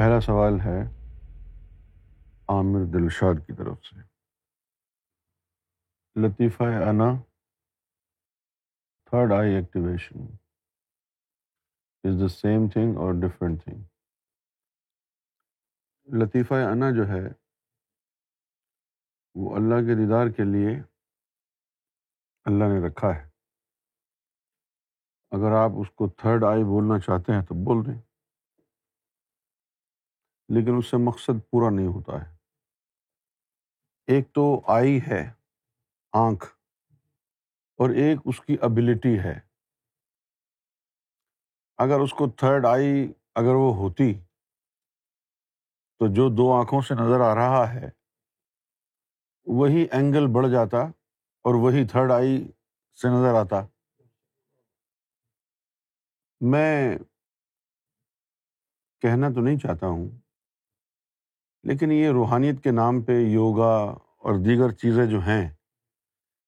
پہلا سوال ہے عامر دلشاد کی طرف سے۔ لطیفہ انا، third eye activation. Is the same thing or different thing لطیفہ انا جو ہے، وہ اللہ کے دیدار کے لیے اللہ نے رکھا ہے۔ اگر آپ اس کو تھرڈ آئی بولنا چاہتے ہیں تو بول دیں۔ لیکن اس سے مقصد پورا نہیں ہوتا ہے۔ ایک تو آئی ہے، آنکھ، اور ایک اس کی ابلٹی ہے۔ اگر اس کو تھرڈ آئی اگر وہ ہوتی، تو جو دو آنکھوں سے نظر آ رہا ہے، وہی اینگل بڑھ جاتا اور وہی تھرڈ آئی سے نظر آتا۔ میں کہنا تو نہیں چاہتا ہوں لیکن یہ روحانیت کے نام پہ یوگا اور دیگر چیزیں جو ہیں،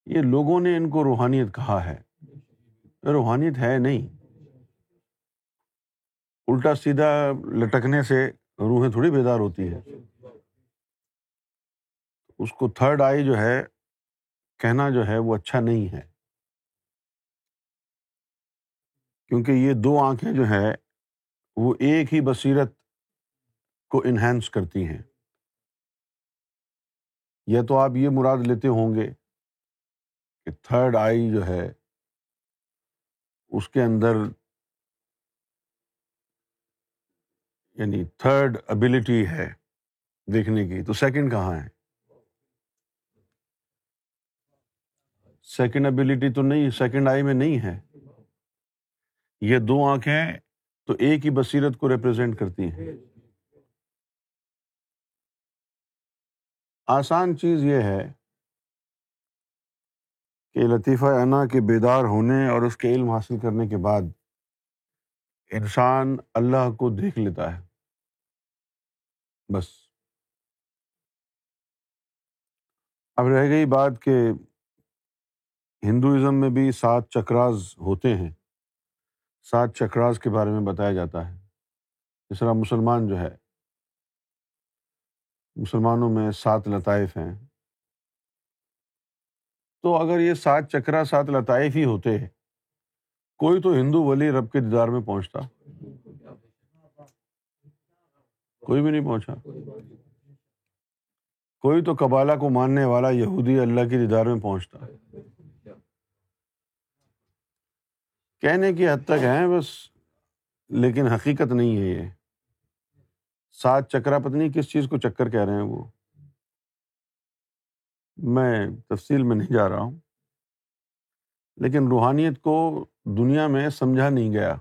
یہ لوگوں نے ان کو روحانیت کہا ہے۔ روحانیت ہے نہیں۔ الٹا سیدھا لٹکنے سے روحیں تھوڑی بیدار ہوتی ہے اس کو تھرڈ آئی جو ہے، کہنا جو ہے، وہ اچھا نہیں ہے۔ کیونکہ یہ دو آنکھیں جو ہے وہ ایک ہی بصیرت کو انہینس کرتی ہیں۔ یا تو آپ یہ مراد لیتے ہوں گے کہ تھرڈ آئی جو ہے، اس کے اندر یعنی تھرڈ ابلٹی ہے دیکھنے کی۔ تو سیکنڈ کہاں ہے؟ سیکنڈ ابلٹی تو نہیں سیکنڈ آئی میں نہیں ہے۔ یہ دو آنکھیں تو ایک ہی بصیرت کو ریپرزینٹ کرتی ہیں۔ آسان چیز یہ ہے کہ لطیفہ انا کے بیدار ہونے اور اس کے علم حاصل کرنے کے بعد انسان اللہ کو دیکھ لیتا ہے۔ بس۔ اب رہ گئی بات کہ ہندوازم میں بھی سات چکراز ہوتے ہیں۔ سات چکراز کے بارے میں بتایا جاتا ہے۔ اس طرح مسلمان جو ہے مسلمانوں میں سات لطائف ہیں۔ تو اگر یہ سات چکرا سات لطائف ہی ہوتے، کوئی تو ہندو ولی رب کے دیدار میں پہنچتا۔ کوئی بھی نہیں پہنچا۔ کوئی تو قبالہ کو ماننے والا یہودی اللہ کے دیدار میں پہنچتا۔ کہنے کی حد تک ہیں بس، لیکن حقیقت نہیں ہے یہ۔ سات چکرا پتنی کس چیز کو چکر کہہ رہے ہیں وہ۔ میں تفصیل میں نہیں جا رہا ہوں۔ لیکن روحانیت کو دنیا میں سمجھا نہیں گیا۔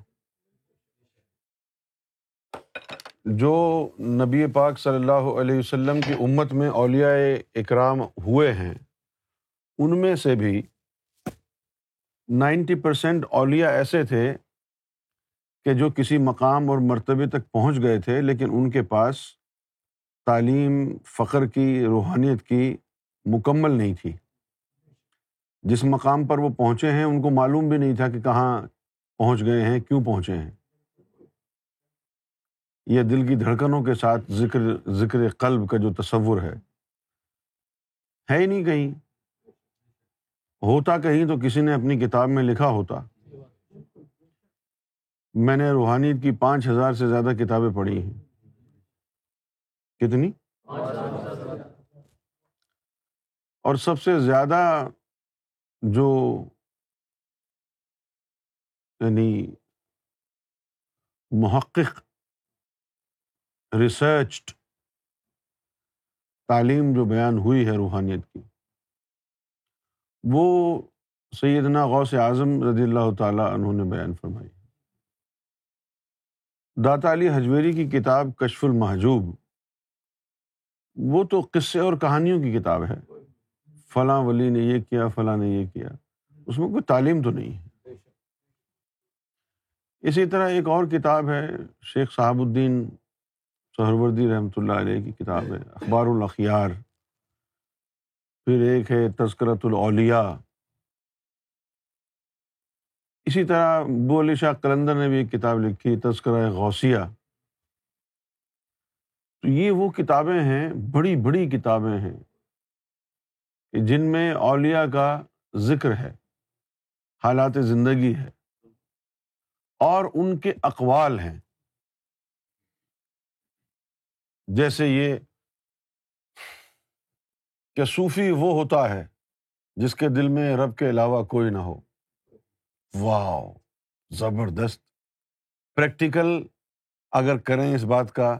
جو نبی پاک صلی اللہ علیہ وسلم کی امت میں اولیاء اکرام ہوئے ہیں، ان میں سے بھی نائنٹی پرسینٹ اولیا ایسے تھے کہ جو کسی مقام اور مرتبے تک پہنچ گئے تھے، لیکن ان کے پاس تعلیم، فخر کی، روحانیت کی مکمل نہیں تھی۔ جس مقام پر وہ پہنچے ہیں، ان کو معلوم بھی نہیں تھا کہ کہاں پہنچ گئے ہیں، کیوں پہنچے ہیں۔ یہ دل کی دھڑکنوں کے ساتھ ذکر ذکر قلب کا جو تصور ہے ہی نہیں کہیں۔ ہوتا کہیں تو کسی نے اپنی کتاب میں لکھا ہوتا۔ میں نے روحانیت کی پانچ ہزار سے زیادہ کتابیں پڑھی ہیں۔ کتنی؟ اور سب سے زیادہ جو یعنی محقق ریسرچڈ تعلیم جو بیان ہوئی ہے روحانیت کی، وہ سیدنا غوث اعظم رضی اللہ تعالیٰ انہوں نے بیان فرمائی۔ داتا علی حجویری کی کتاب کشف المحجوب، وہ تو قصے اور کہانیوں کی کتاب ہے۔ فلاں ولی نے یہ کیا، فلاں نے یہ کیا۔ اس میں کوئی تعلیم تو نہیں ہے۔ اسی طرح ایک اور کتاب ہے، شیخ صاحب الدین سہروردی رحمۃ اللہ علیہ کی کتاب ہے، اخبار الاخیار۔ پھر ایک ہے تذکرت الاولیاء۔ اسی طرح بو علی شاہ قلندر نے بھی ایک کتاب لکھی، تذکرہ غوثیہ۔ تو یہ وہ کتابیں ہیں، بڑی بڑی کتابیں ہیں، کہ جن میں اولیاء کا ذکر ہے، حالات زندگی ہے، اور ان کے اقوال ہیں۔ جیسے یہ کہ صوفی وہ ہوتا ہے جس کے دل میں رب کے علاوہ کوئی نہ ہو۔ واؤ، زبردست۔ پریکٹیکل اگر کریں اس بات کا،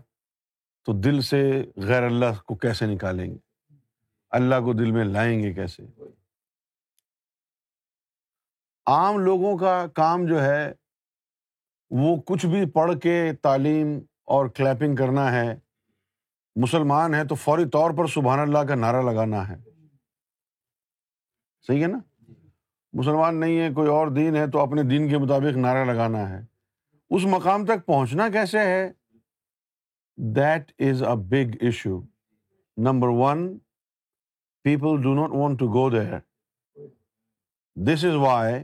تو دل سے غیر اللہ کو کیسے نکالیں گے؟ اللہ کو دل میں لائیں گے کیسے؟ عام لوگوں کا کام جو ہے، وہ کچھ بھی پڑھ کے تعلیم اور کلیپنگ کرنا ہے۔ مسلمان ہے تو فوری طور پر سبحان اللہ کا نعرہ لگانا ہے۔ صحیح ہے نا؟ مسلمان نہیں ہے کوئی اور دین ہے، تو اپنے دین کے مطابق نعرہ لگانا ہے۔ اس مقام تک پہنچنا کیسے ہے؟ That is a big issue number one people do not want to go there this is why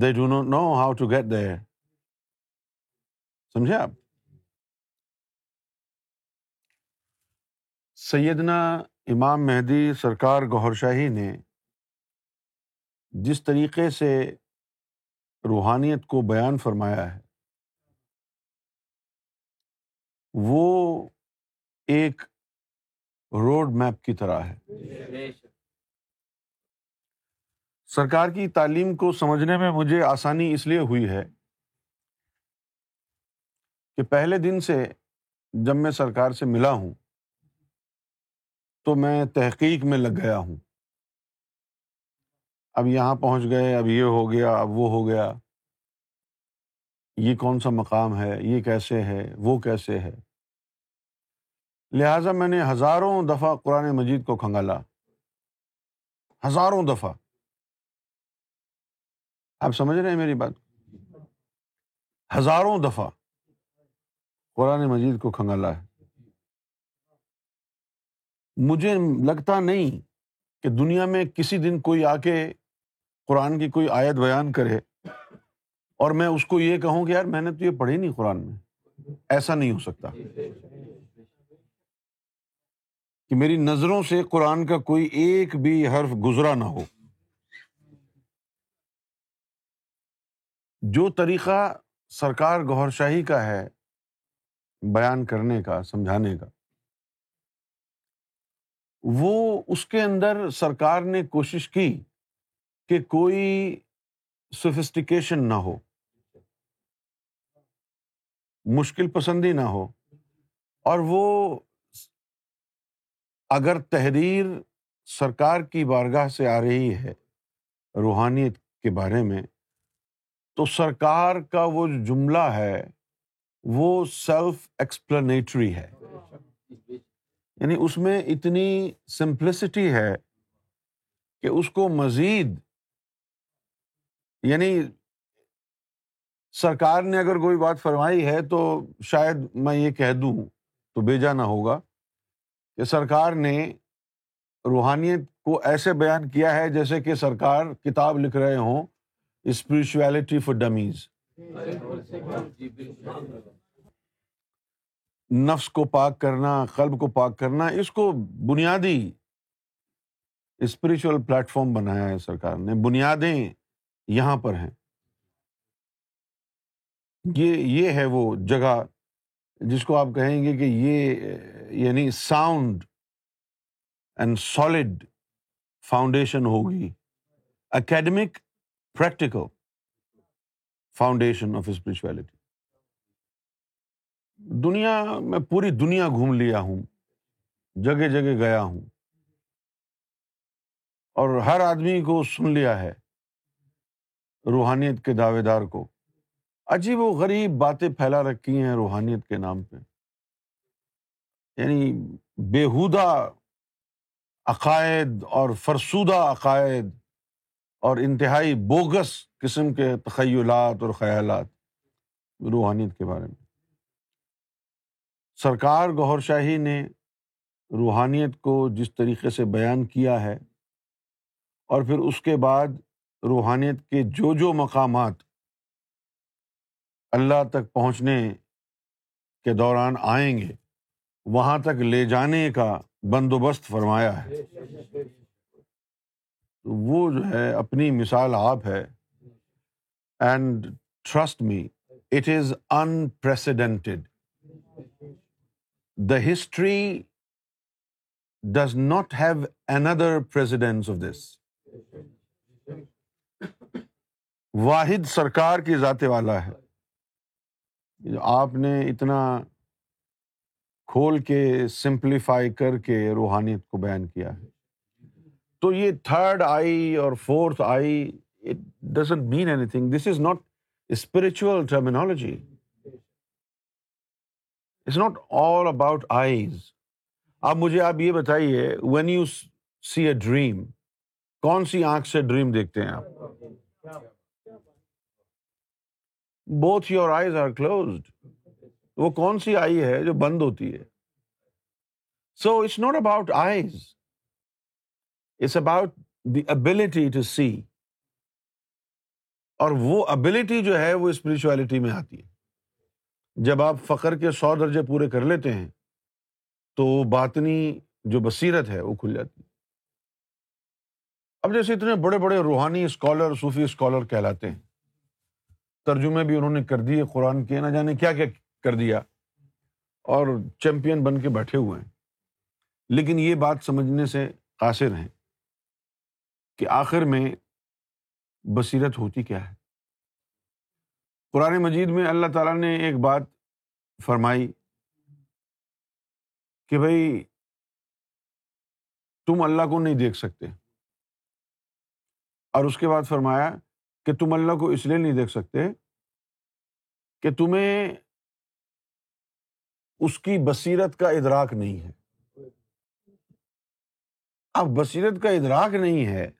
they do not know how to get there سمجھے آپ؟ سیدنا امام مہدی سرکار گہر شاہی نے جس طریقے سے روحانیت کو بیان فرمایا ہے، وہ ایک روڈ میپ کی طرح ہے۔ سرکار کی تعلیم کو سمجھنے میں مجھے آسانی اس لیے ہوئی ہے کہ پہلے دن سے جب میں سرکار سے ملا ہوں تو میں تحقیق میں لگ گیا ہوں۔ اب یہاں پہنچ گئے، اب یہ ہو گیا، اب وہ ہو گیا۔ یہ کون سا مقام ہے؟ یہ کیسے ہے؟ وہ کیسے ہے؟ لہذا میں نے ہزاروں دفعہ قرآن مجید کو کھنگالا۔ ہزاروں دفعہ۔ آپ سمجھ رہے ہیں میری بات؟ ہزاروں دفعہ قرآن مجید کو کھنگالا ہے۔ مجھے لگتا نہیں کہ دنیا میں کسی دن کوئی آ کے قرآن کی کوئی آیت بیان کرے اور میں اس کو یہ کہوں کہ یار میں نے تو یہ پڑھی نہیں قرآن میں۔ ایسا نہیں ہو سکتا۔ کہ میری نظروں سے قرآن کا کوئی ایک بھی حرف گزرا نہ ہو۔ جو طریقہ سرکار گور شاہی کا ہے بیان کرنے کا، سمجھانے کا، وہ اس کے اندر سرکار نے کوشش کی۔ کہ کوئی سوفسٹیکیشن نہ ہو۔ مشکل پسندی نہ ہو۔ اور وہ اگر تحریر سرکار کی بارگاہ سے آ رہی ہے روحانیت کے بارے میں، تو سرکار کا وہ جملہ ہے، وہ سیلف ایکسپلینیٹری ہے۔ یعنی اس میں اتنی سمپلسٹی ہے کہ اس کو مزید یعنی سرکار نے اگر کوئی بات فرمائی ہے تو شاید میں یہ کہہ دوں تو بھیجا نہ ہوگا کہ سرکار نے روحانیت کو ایسے بیان کیا ہے جیسے کہ سرکار کتاب لکھ رہے ہوں اسپرچویلٹی فور ڈمیز نفس کو پاک کرنا، قلب کو پاک کرنا، اس کو بنیادی اسپرچل پلیٹفارم بنایا ہے سرکار نے، بنیادیں یہاں پر ہیں۔ یہ یہ ہے وہ جگہ جس کو آپ کہیں گے کہ یہ یعنی ساؤنڈ اینڈ سالڈ فاؤنڈیشن ہوگی۔ Academic practical foundation of spirituality دنیا میں پوری دنیا گھوم لیا ہوں۔ جگہ جگہ گیا ہوں۔ اور ہر آدمی کو سن لیا ہے۔ روحانیت کے دعوے دار کو۔ عجیب و غریب باتیں پھیلا رکھی ہیں روحانیت کے نام پہ۔ یعنی بےحودہ عقائد اور فرسودہ عقائد اور انتہائی بوگس قسم کے تخیلات اور خیالات روحانیت کے بارے میں۔ سرکار گور شاہی نے روحانیت کو جس طریقے سے بیان کیا ہے اور پھر اس کے بعد روحانیت کے جو جو مقامات اللہ تک پہنچنے کے دوران آئیں گے، وہاں تک لے جانے کا بندوبست فرمایا ہے۔ وہ جو ہے، اپنی مثال آپ ہے۔ And trust me it is unprecedented the history does not have another precedence of this واحد سرکار کی ذات والا ہے۔ آپ نے اتنا کھول کے سمپلیفائی کر کے روحانیت کو بیان کیا ہے۔ تو یہ تھرڈ آئی اور fourth eye it doesn't mean anything this is not spiritual terminology it's not all about eyes اب مجھے، آپ یہ بتائیے when you see a dream کون سی آنکھ سے ڈریم دیکھتے ہیں آپ؟ Both your eyes are closed وہ کون سی آئی ہے جو بند ہوتی ہے؟ So it's not about eyes it's about the ability to see اور وہ ابلٹی جو ہے وہ اسپرچویلٹی میں آتی ہے۔ جب آپ فخر کے سو درجے پورے کر لیتے ہیں، تو باطنی جو بصیرت ہے وہ کھل جاتی ہے۔ اب جیسے اتنے بڑے بڑے روحانی اسکالر، صوفی اسکالر کہلاتے ہیں۔ ترجمے بھی انہوں نے کر دیے، قرآن کے نہ جانے کیا کیا کر دیا اور چیمپئن بن کے بیٹھے ہوئے ہیں۔ لیکن یہ بات سمجھنے سے قاصر ہیں کہ آخر میں بصیرت ہوتی کیا ہے۔ قرآن مجید میں اللہ تعالیٰ نے ایک بات فرمائی کہ بھائی تم اللہ کو نہیں دیکھ سکتے۔ اور اس کے بعد فرمایا کہ تم اللہ کو اس لیے نہیں دیکھ سکتے کہ تمہیں اس کی بصیرت کا ادراک نہیں ہے۔ اب بصیرت کا ادراک نہیں ہے،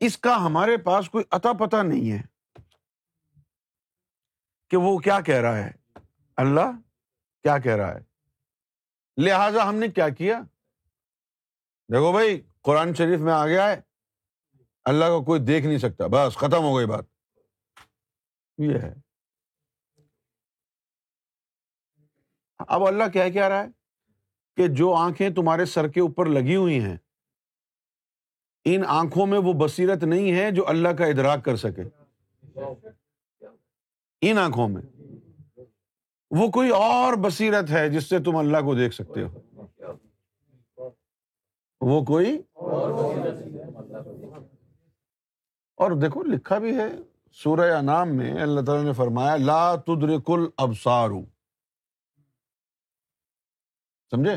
اس کا ہمارے پاس کوئی اتا پتا نہیں ہے کہ وہ کیا کہہ رہا ہے۔ اللہ کیا کہہ رہا ہے۔ لہذا ہم نے کیا کیا؟ دیکھو بھائی، قرآن شریف میں آ گیا ہے اللہ کو کوئی دیکھ نہیں سکتا، بس ختم ہو گئی بات۔ یہ ہے۔ اب اللہ کیا کیا رہا ہے کہ جو آنکھیں تمہارے سر کے اوپر لگی ہوئی ہیں، ان آنکھوں میں وہ بصیرت نہیں ہے جو اللہ کا ادراک کر سکے۔ ان آنکھوں میں۔ وہ کوئی اور بصیرت ہے جس سے تم اللہ کو دیکھ سکتے ہو۔ وہ کوئی اور اور دیکھو لکھا بھی ہے سورہ انعام میں، اللہ تعالیٰ نے فرمایا، لا تدرک الابصار۔ سمجھے؟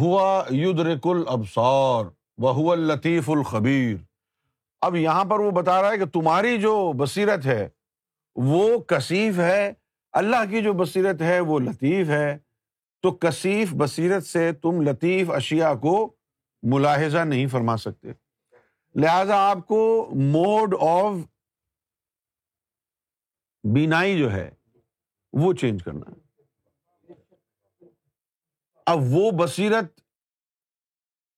ہوا یدرک الابصار وہ الطیف الخبیر۔ اب یہاں پر وہ بتا رہا ہے کہ تمہاری جو بصیرت ہے، وہ کثیف ہے۔ اللہ کی جو بصیرت ہے، وہ لطیف ہے۔ تو کثیف بصیرت سے تم لطیف اشیا کو ملاحظہ نہیں فرما سکتے۔ لہذا آپ کو موڈ آف بینائی جو ہے، وہ چینج کرنا ہے۔ اب وہ بصیرت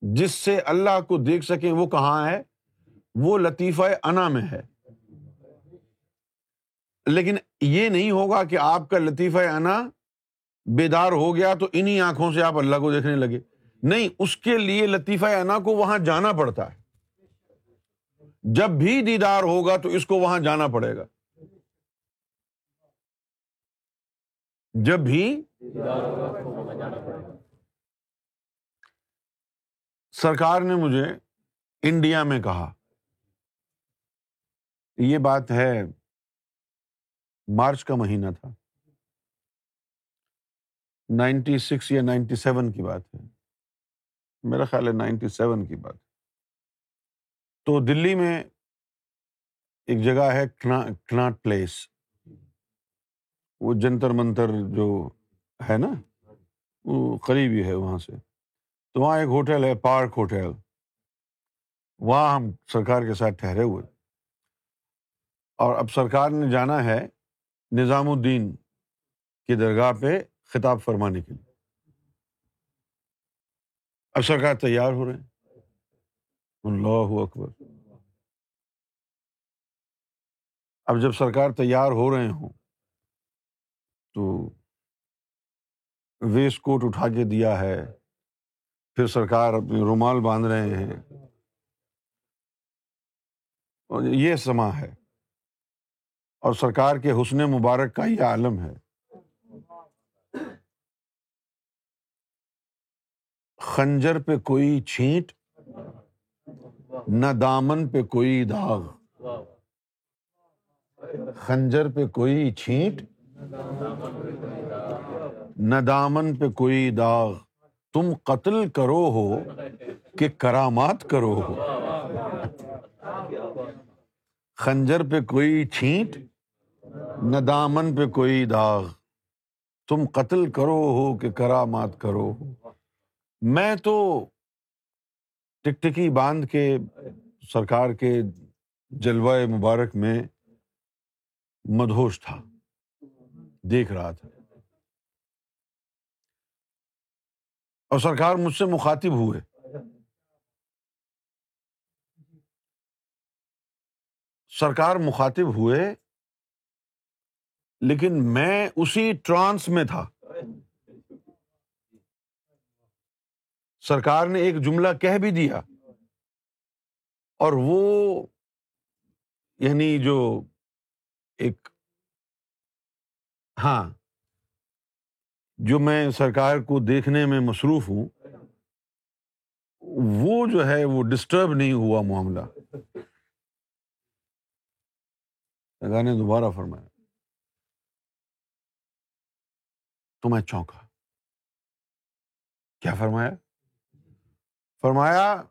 جس سے اللہ کو دیکھ سکیں، وہ کہاں ہے؟ وہ لطیفہ انا میں ہے۔ لیکن یہ نہیں ہوگا کہ آپ کا لطیفہ انا بیدار ہو گیا تو انہیں آنکھوں سے آپ اللہ کو دیکھنے لگے۔ نہیں، اس کے لیے لطیفہ انا کو وہاں جانا پڑتا ہے۔ جب بھی دیدار ہوگا تو اس کو وہاں جانا پڑے گا۔ جب بھی سرکار نے مجھے انڈیا میں کہا، یہ بات ہے مارچ کا مہینہ تھا۔ نائنٹی سکس یا نائنٹی سیون کی بات ہے۔ میرا خیال ہے نائنٹی سیون کی بات ہے۔ تو دلی میں ایک جگہ ہے کناٹ پلیس۔ وہ جنتر منتر جو ہے نا، وہ قریبی ہے وہاں سے۔ تو وہاں ایک ہوٹل ہے، پارک ہوٹل۔ وہاں ہم سرکار کے ساتھ ٹھہرے ہوئے۔ اور اب سرکار نے جانا ہے نظام الدین کی درگاہ پہ خطاب فرمانے کے لیے۔ اب سرکار تیار ہو رہے ہیں۔ اللہ اکبر۔ اب جب سرکار تیار ہو رہے ہوں تو ویسٹ کوٹ اٹھا کے دیا ہے، پھر سرکار اپنی رومال باندھ رہے ہیں۔ یہ سما ہے۔ اور سرکار کے حسن مبارک کا یہ عالم ہے۔ خنجر پہ کوئی چھینٹ، نہ دامن پہ کوئی داغ۔ خنجر پہ کوئی چھینٹ، نہ دامن پہ کوئی داغ۔ تم قتل کرو ہو کہ کرامات کرو ہو۔ خنجر پہ کوئی چھینٹ، نہ دامن پہ کوئی داغ۔ تم قتل کرو ہو کہ کرامات کرو ہو۔ میں تو ٹک ٹکی باندھ کے، سرکار کے جلوہ مبارک میں مدہوش تھا۔ دیکھ رہا تھا۔ اور سرکار مجھ سے مخاطب ہوئے۔ سرکار مخاطب ہوئے، لیکن میں اسی ٹرانس میں تھا۔ سرکار نے ایک جملہ کہہ بھی دیا۔ اور وہ یعنی جو ایک ہاں جو میں سرکار کو دیکھنے میں مصروف ہوں، وہ جو ہے وہ ڈسٹرب نہیں ہوا معاملہ۔ نے دوبارہ فرمایا۔ تو میں چونکا۔ کیا فرمایا؟ فرمایا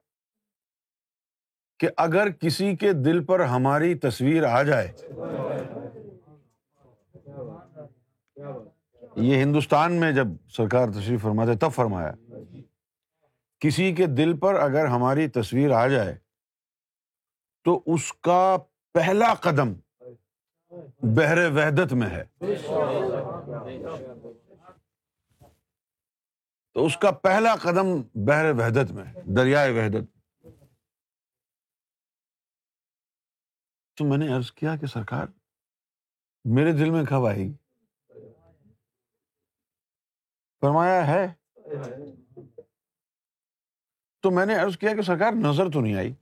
کہ اگر کسی کے دل پر ہماری تصویر آ جائے۔ یہ ہندوستان میں جب سرکار تشریف فرماتے تب فرمایا۔ کسی کے دل پر اگر ہماری تصویر آ جائے، تو اس کا پہلا قدم بحر وحدت میں ہے۔ تو اس کا پہلا قدم بحر وحدت میں ہے، دریائے وحدت۔ تو میں نے عرض کیا کہ سرکار، میرے دل میں کب آئے گی؟ فرمایا ہے۔ تو میں نے عرض کیا کہ سرکار، نظر تو نہیں آئی۔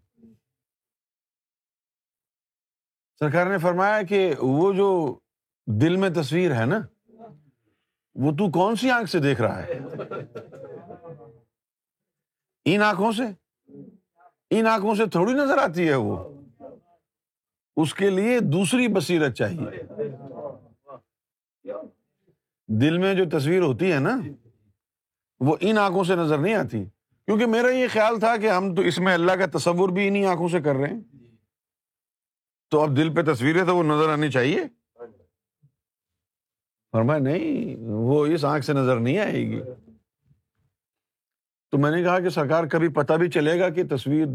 سرکار نے فرمایا کہ وہ جو دل میں تصویر ہے نا، وہ تو کون سی آنکھ سے دیکھ رہا ہے؟ ان آنکھوں سے؟ ان آنکھوں سے تھوڑی نظر آتی ہے وہ۔ اس کے لیے دوسری بصیرت چاہیے۔ دل میں جو تصویر ہوتی ہے نا، وہ ان آنکھوں سے نظر نہیں آتی۔ کیونکہ میرا یہ خیال تھا کہ ہم تو اس میں اللہ کا تصور بھی انہیں آنکھوں سے کر رہے ہیں۔ تو اب دل پہ تصویریں تو وہ نظر آنی چاہیے۔ فرمایا، نہیں، وہ اس آنکھ سے نظر نہیں آئے گی۔ تو میں نے کہا کہ سرکار، کبھی پتا بھی چلے گا کہ تصویر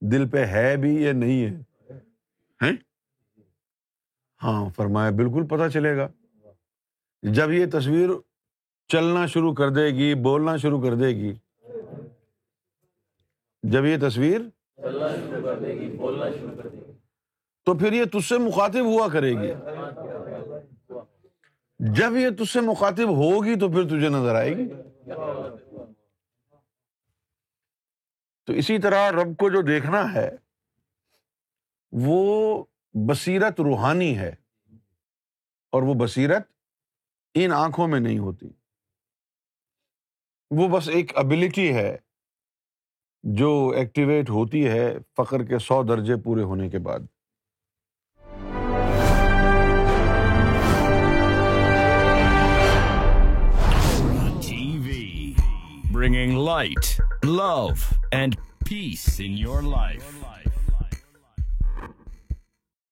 دل پہ ہے بھی یا نہیں ہے۔ ہاں فرمایا بالکل پتا چلے گا۔ جب یہ تصویر چلنا شروع کر دے گی، بولنا شروع کر دے گی، جب یہ تصویر تو پھر یہ تج سے مخاطب ہوا کرے گی۔ جب یہ تج سے مخاطب ہوگی تو پھر تجھے نظر آئے گی۔ تو اسی طرح رب کو جو دیکھنا ہے وہ بصیرت روحانی ہے اور وہ بصیرت ان آنکھوں میں نہیں ہوتی۔ وہ بس ایک ابلٹی ہے جو ایکٹیویٹ ہوتی ہے فخر کے سو درجے پورے ہونے کے بعد۔ Bringing light love and peace in your life